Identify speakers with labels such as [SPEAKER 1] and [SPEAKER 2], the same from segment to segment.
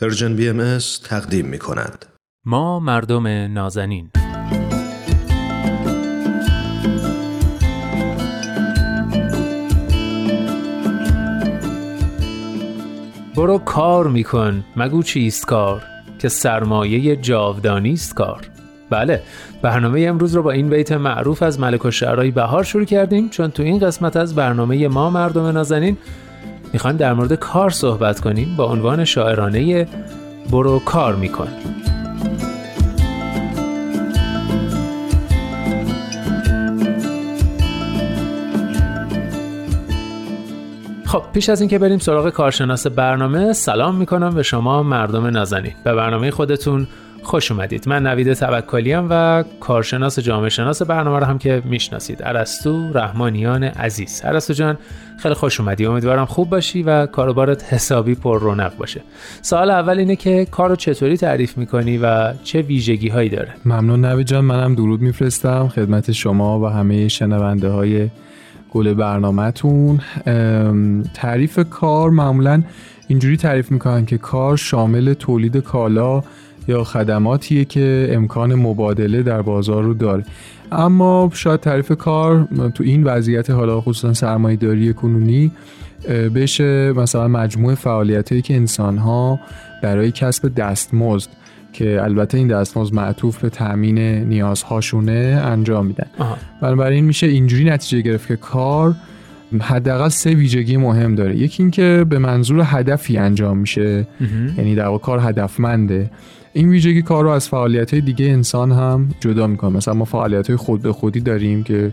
[SPEAKER 1] Persian BM تقدیم می کند.
[SPEAKER 2] ما مردم نازنین. برو کار می‌کن مگو چیست کار؟ که سرمایه جاودانی است کار. بله برنامه امروز رو با این بیت معروف از ملک‌الشعرای بهار شروع کردیم چون تو این قسمت از برنامه ما مردم نازنین می‌خوایم در مورد کار صحبت کنیم. با عنوان شاعرانه برو کار میکن. خب پیش از اینکه بریم سراغ کارشناس برنامه سلام می‌کنم به شما مردم نازنین. به برنامه خودتون خوش اومدید. من نوید توکلی و کارشناس جامعه شناس برنامه رو هم که می‌شناسید. ارسطو رحمانیان عزیز. ارسطو جان خیلی خوش اومدی. امیدوارم خوب باشی و کاروبارت حسابی پر رونق باشه. سوال اول اینه که کارو چطوری تعریف می‌کنی و چه ویژگی هایی داره؟
[SPEAKER 3] ممنون نوید جان. منم درود میفرستم خدمت شما و همه شنونده های گل برنامهتون. تعریف کار معمولا اینجوری تعریف می‌کنن که کار شامل تولید کالا یا خدماتیه که امکان مبادله در بازار رو داره. اما شاید تعریف کار تو این وضعیت حالا خصوصا سرمایه‌داری کنونی بشه مثلا مجموع فعالیتایی که انسانها برای کسب دستمزد که البته این دستمزد معطوف به تامین نیازهاشونه انجام میدن. بنابراین میشه اینجوری نتیجه گرفت که کار حداقل سه ویژگی مهم داره. یکی اینکه به منظور هدفی انجام میشه. یعنی در واقع کار هدفمنده. این ویژگی کار رو از فعالیت های دیگه انسان هم جدا می‌کنه. مثلا ما فعالیت های خود به خودی داریم که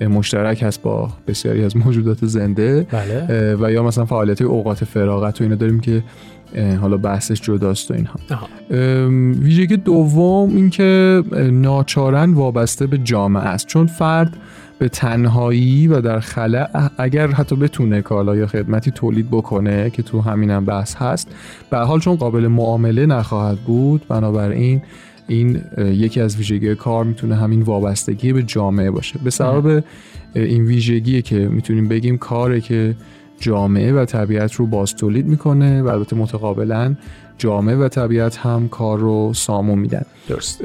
[SPEAKER 3] مشترک هست با بسیاری از موجودات زنده.
[SPEAKER 2] بله.
[SPEAKER 3] و یا مثلا فعالیت های اوقات فراغت و اینا داریم که حالا بحثش جداست و اینها. ویژگی دوم اینکه ناچارن وابسته به جامعه است. چون فرد به تنهایی و در خلع اگر حتی بتونه کالا یا خدمتی تولید بکنه که تو همینم بحث هست به حال چون قابل معامله نخواهد بود بنابراین این یکی از ویژگی کار می‌تونه همین وابستگی به جامعه باشه. به سبب این ویژگیه که می‌تونیم بگیم کاره که جامعه و طبیعت رو باز تولید می‌کنه و البته متقابلا جامعه و طبیعت هم کار رو سامون میدن.
[SPEAKER 2] درست.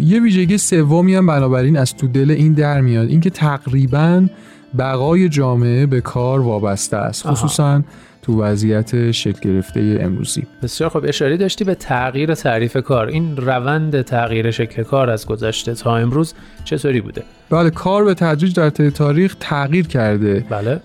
[SPEAKER 3] یه ویژگی سومی هم بنابراین از تو دل این در میاد اینکه تقریبا بقای جامعه به کار وابسته است. خصوصا تو وضعیت شکل گرفته امروزی.
[SPEAKER 2] بسیار خب اشاره داشتی به تغییر تعریف کار. این روند تغییر شکل کار از گذشته تا امروز چطوری بوده؟
[SPEAKER 3] بله کار به تدریج در طی تاریخ تغییر کرده.
[SPEAKER 2] بله.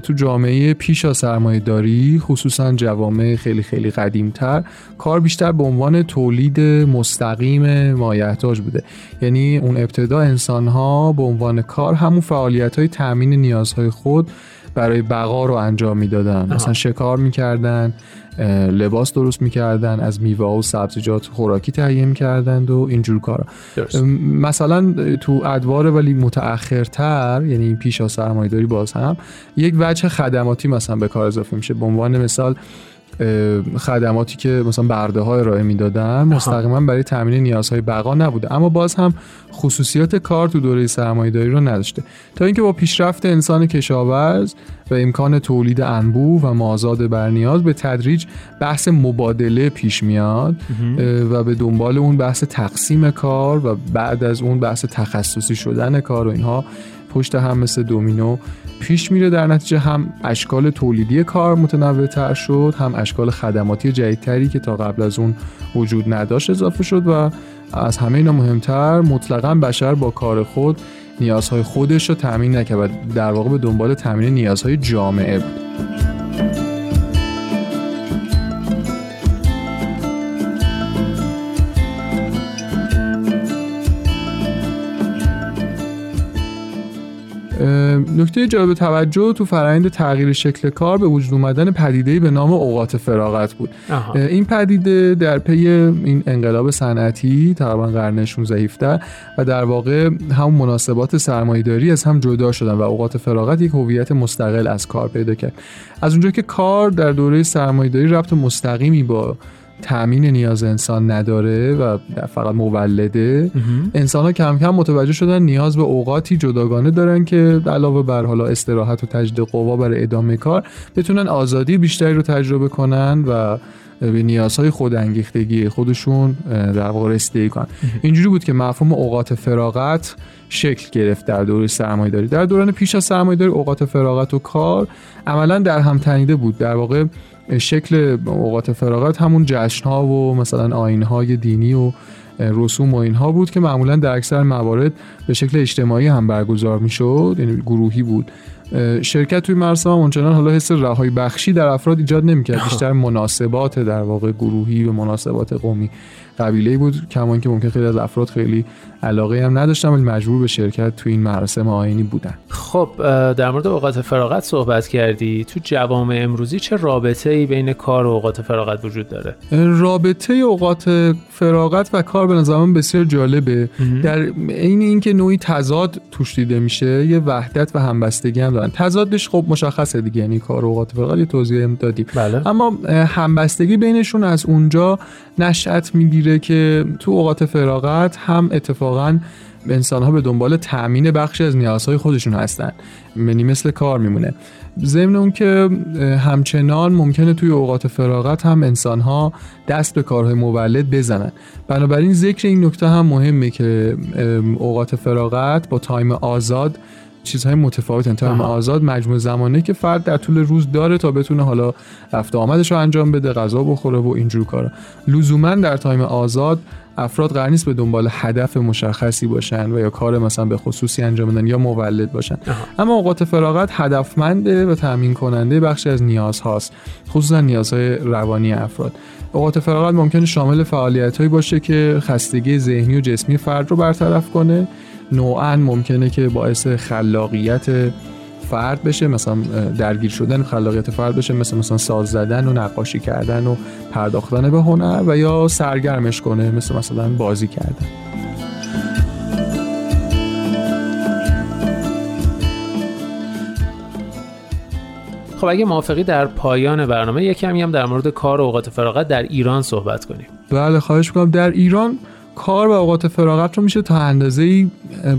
[SPEAKER 3] تو جامعه پیش از سرمایه داری خصوصا جوامع خیلی خیلی قدیمتر کار بیشتر به عنوان تولید مستقیم مایحتاج بوده. یعنی اون ابتدا انسان ها به عنوان کار همون فعالیت های تامین نیازهای خود برای بقا رو انجام می‌دادن. مثلا شکار می‌کردن لباس درست می‌کردن از میوه و سبزیجات خوراکی تهیه می‌کردند و اینجور کارا. مثلا تو ادوار ولی متأخرتر یعنی پیش از سرمایه‌داری باز هم یک وجه خدماتی مثلا به کار اضافه میشه. به عنوان مثال خدماتی که مثلا برده های ارائه می‌دادن مستقیما برای تامین نیازهای بقا نبوده. اما باز هم خصوصیات کار تو دوره سرمایه‌داری رو نداشته. تا اینکه با پیشرفت انسان کشاورز و امکان تولید انبوه و مازاد بر نیاز به تدریج بحث مبادله پیش میاد و به دنبال اون بحث تقسیم کار و بعد از اون بحث تخصصی شدن کار و اینها پشت هم مثل دومینو پیش میره در نتیجه هم اشکال تولیدی کار متنوع تر شد هم اشکال خدماتی جدیدتری که تا قبل از اون وجود نداشت اضافه شد و از همه اینا مهمتر مطلقا بشر با کار خود نیازهای خودش رو تامین نکرد در واقع به دنبال تامین نیازهای جامعه بود. نکته جالب توجه تو فرآیند تغییر شکل کار به وجود اومدن پدیده به نام اوقات فراغت بود
[SPEAKER 2] آها.
[SPEAKER 3] این پدیده در پی این انقلاب صنعتی تقریبا قرن 16 و در واقع همون مناسبات سرمایه‌داری از هم جدا شدن و اوقات فراغت یک هویت مستقل از کار پیدا کرد از اونجا که کار در دوره سرمایه‌داری ربط مستقیمی با تأمین نیاز انسان نداره و فقط مولده. انسان ها کم کم متوجه شدن نیاز به اوقاتی جداگانه دارن که علاوه بر حالا استراحت و تجدید قوا برای ادامه کار بتونن آزادی بیشتری رو تجربه کنن و به نیازهای خودانگیختگی خودشون در واقع رسیدگی کنن. اینجوری بود که مفهوم اوقات فراغت شکل گرفت در دوره سرمایه داری در دوران پیش از سرمایه داری اوقات فراغت و کار عملا در هم تنیده بود. در واقع شکل اوقات فراغت همون جشن ها و مثلا آین های دینی و رسوم و اینها بود که معمولا در اکثر موارد به شکل اجتماعی هم برگزار می‌شد یعنی گروهی بود. شرکت توی مراسم اونچنان حالا حس رهایی بخشی در افراد ایجاد نمی‌کرد. بیشتر مناسبات در واقع گروهی و مناسبات قومی قبیله بود کمان که ممکن خیلی از افراد خیلی علاقه هم نداشتن ولی مجبور به شرکت تو این مراسم آینی بودن.
[SPEAKER 2] خب در مورد اوقات فراغت صحبت کردی. تو جوامع امروزی چه رابطه ای بین کار و اوقات فراغت وجود داره؟
[SPEAKER 3] رابطه اوقات فراغت و کار به نظر بسیار جالبه. در عین اینکه نوعی تضاد توش دیده میشه یه وحدت و همبستگی هم دارن تضادش خب مشخصه دیگه یعنی کار و اوقات یه توضیح دادیم
[SPEAKER 2] بله.
[SPEAKER 3] اما همبستگی بینشون از اونجا نشأت می‌گیره که تو اوقات فراغت هم اتفاقا انسان ها به دنبال تأمین بخشی از نیازهای خودشون هستن. یعنی مثل کار میمونه. ضمن اون که همچنان ممکنه توی اوقات فراغت هم انسان ها دست به کارهای مولد بزنن. بنابراین ذکر این نکته هم مهمه که اوقات فراغت با time آزاد چیزهای متفاوت time آزاد مجموع زمانه که فرد در طول روز داره تا بتونه حالا رفت آمدش رو انجام بده غذا بخوره و اینجور کارا. لزوما در تایم آزاد افراد قرار نیست به دنبال هدف مشخصی باشن و یا کار مثلا به خصوصی انجام بدن یا مولد باشن. اما اوقات فراغت هدفمنده و تامین کننده بخشی از نیازهاست خصوصا نیازهای روانی افراد. اوقات فراغت ممکنه شامل فعالیت باشه که خستگی ذهنی و جسمی فرد رو برطرف کنه. نوعا ممکنه که باعث خلاقیت فرد بشه مثلا درگیر شدن خلاقیت فرد بشه مثل مثلا ساز زدن و نقاشی کردن و پرداختن به هنر و یا سرگرمش کنه مثل مثلا بازی کردن.
[SPEAKER 2] خب اگه موافقی در پایان برنامه یکی هم در مورد کار و اوقات فراغت در ایران صحبت کنیم.
[SPEAKER 3] بله خواهش می‌کنم. در ایران کار و اوقات فراغت رو میشه تا اندازه ای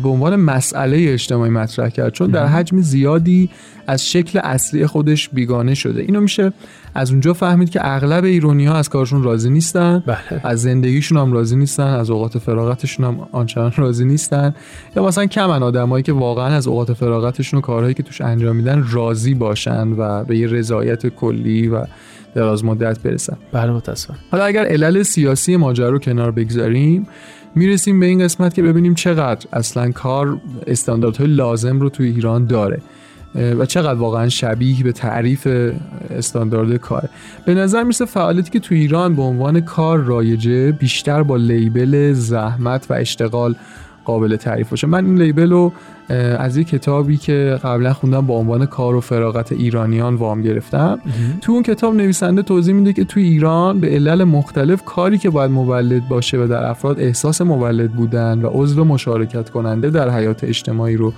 [SPEAKER 3] به عنوان مسئله اجتماعی مطرح کرد. چون در حجم زیادی از شکل اصلی خودش بیگانه شده. اینو میشه از اونجا فهمید که اغلب ایرانی ها از کارشون راضی نیستن
[SPEAKER 2] بله.
[SPEAKER 3] از زندگیشون هم راضی نیستن از اوقات فراغتشون هم آنچنان راضی نیستن. یا مثلا کمن آدمایی که واقعا از اوقات فراغتشون و کارهایی که توش انجام میدن راضی باشن و به یه رضایت کلی و دراز مدت برسن
[SPEAKER 2] بله متاسفم
[SPEAKER 3] حالا اگر علل سیاسی ماجرا رو کنار بگذاریم می‌رسیم به این قسمت که ببینیم چقدر اصلا کار استانداردهای لازم رو توی ایران داره و چقدر واقعا شبیه به تعریف استاندارد کار. به نظر می‌رسه فعالیتی که تو ایران به عنوان کار رایجه بیشتر با لیبل زحمت و اشتغال قابل تعریف باشه. من این لیبل رو از یک کتابی که قبلا خوندم با عنوان کار و فراغت ایرانیان وام گرفتم. تو اون کتاب نویسنده توضیح میده که تو ایران به علل مختلف کاری که باید مولد باشه و در افراد احساس مولد بودن و عضو مشارکت کننده در حیات اجتماعی رو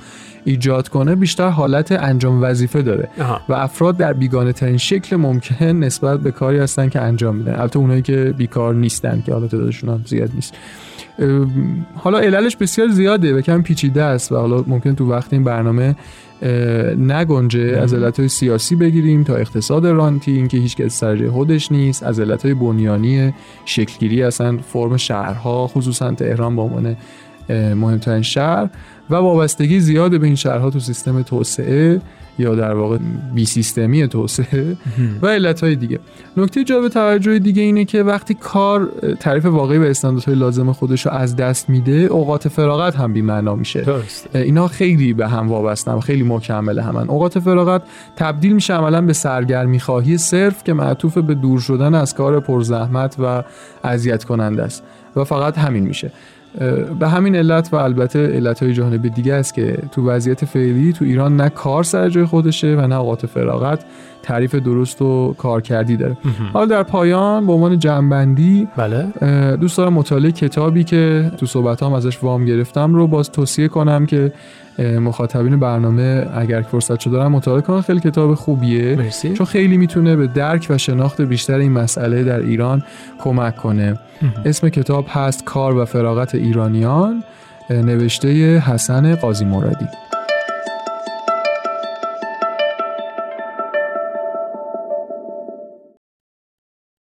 [SPEAKER 3] ایجاد کنه بیشتر حالت انجام وظیفه داره. و افراد در بیگانه ترین شکل ممکن نسبت به کاری هستن که انجام میدن. البته اونایی که بیکار نیستن که حالا تعدادشون هم زیاد نیست. حالا عللش بسیار زیاده و کم پیچیده است و حالا ممکن تو وقت این برنامه نگنجه. از علت سیاسی بگیریم تا اقتصاد رانتی اینکه هیچ کس سر خودش نیست. از علت بنیانی شکلگیری اصلا فرم شهرها خصوصا تهران به عنوان مهمترین شهر و وابستگی زیاد به این شهرها تو سیستم توسعه یا در واقع بی سیستمی توسعه و علت های دیگه. نکته جالب توجه دیگه اینه که وقتی کار تعریف واقعی و استانداردهای لازم خودش رو از دست میده اوقات فراغت هم بی معنا میشه. اینا خیلی به هم وابستن خیلی مکمل همن اوقات فراغت تبدیل میشه عملا به سرگرمی خواهی صرف که معطوف به دور شدن از کار پرزحمت و اذیت کننده است. و فقط همین میشه. به همین علت و البته علت های جانب دیگه است که تو وضعیت فعلی تو ایران نه کار سر جای خودشه و نه اوقات فراغت تعریف درست و کارکردی داره. حالا در پایان به عنوان جنبندی
[SPEAKER 2] بله.
[SPEAKER 3] دوست دارم مطالعه کتابی که تو صحبت هم ازش وام گرفتم رو باز توصیه کنم که مخاطبین برنامه اگر فرصت شده دارن مطالعه کنن. خیلی کتاب خوبیه.
[SPEAKER 2] مرسی.
[SPEAKER 3] چون خیلی می‌تونه به درک و شناخت بیشتر این مسئله در ایران کمک کنه. اسم کتاب هست کار و فراغت ایرانیان نوشته حسن قاضی مرادی.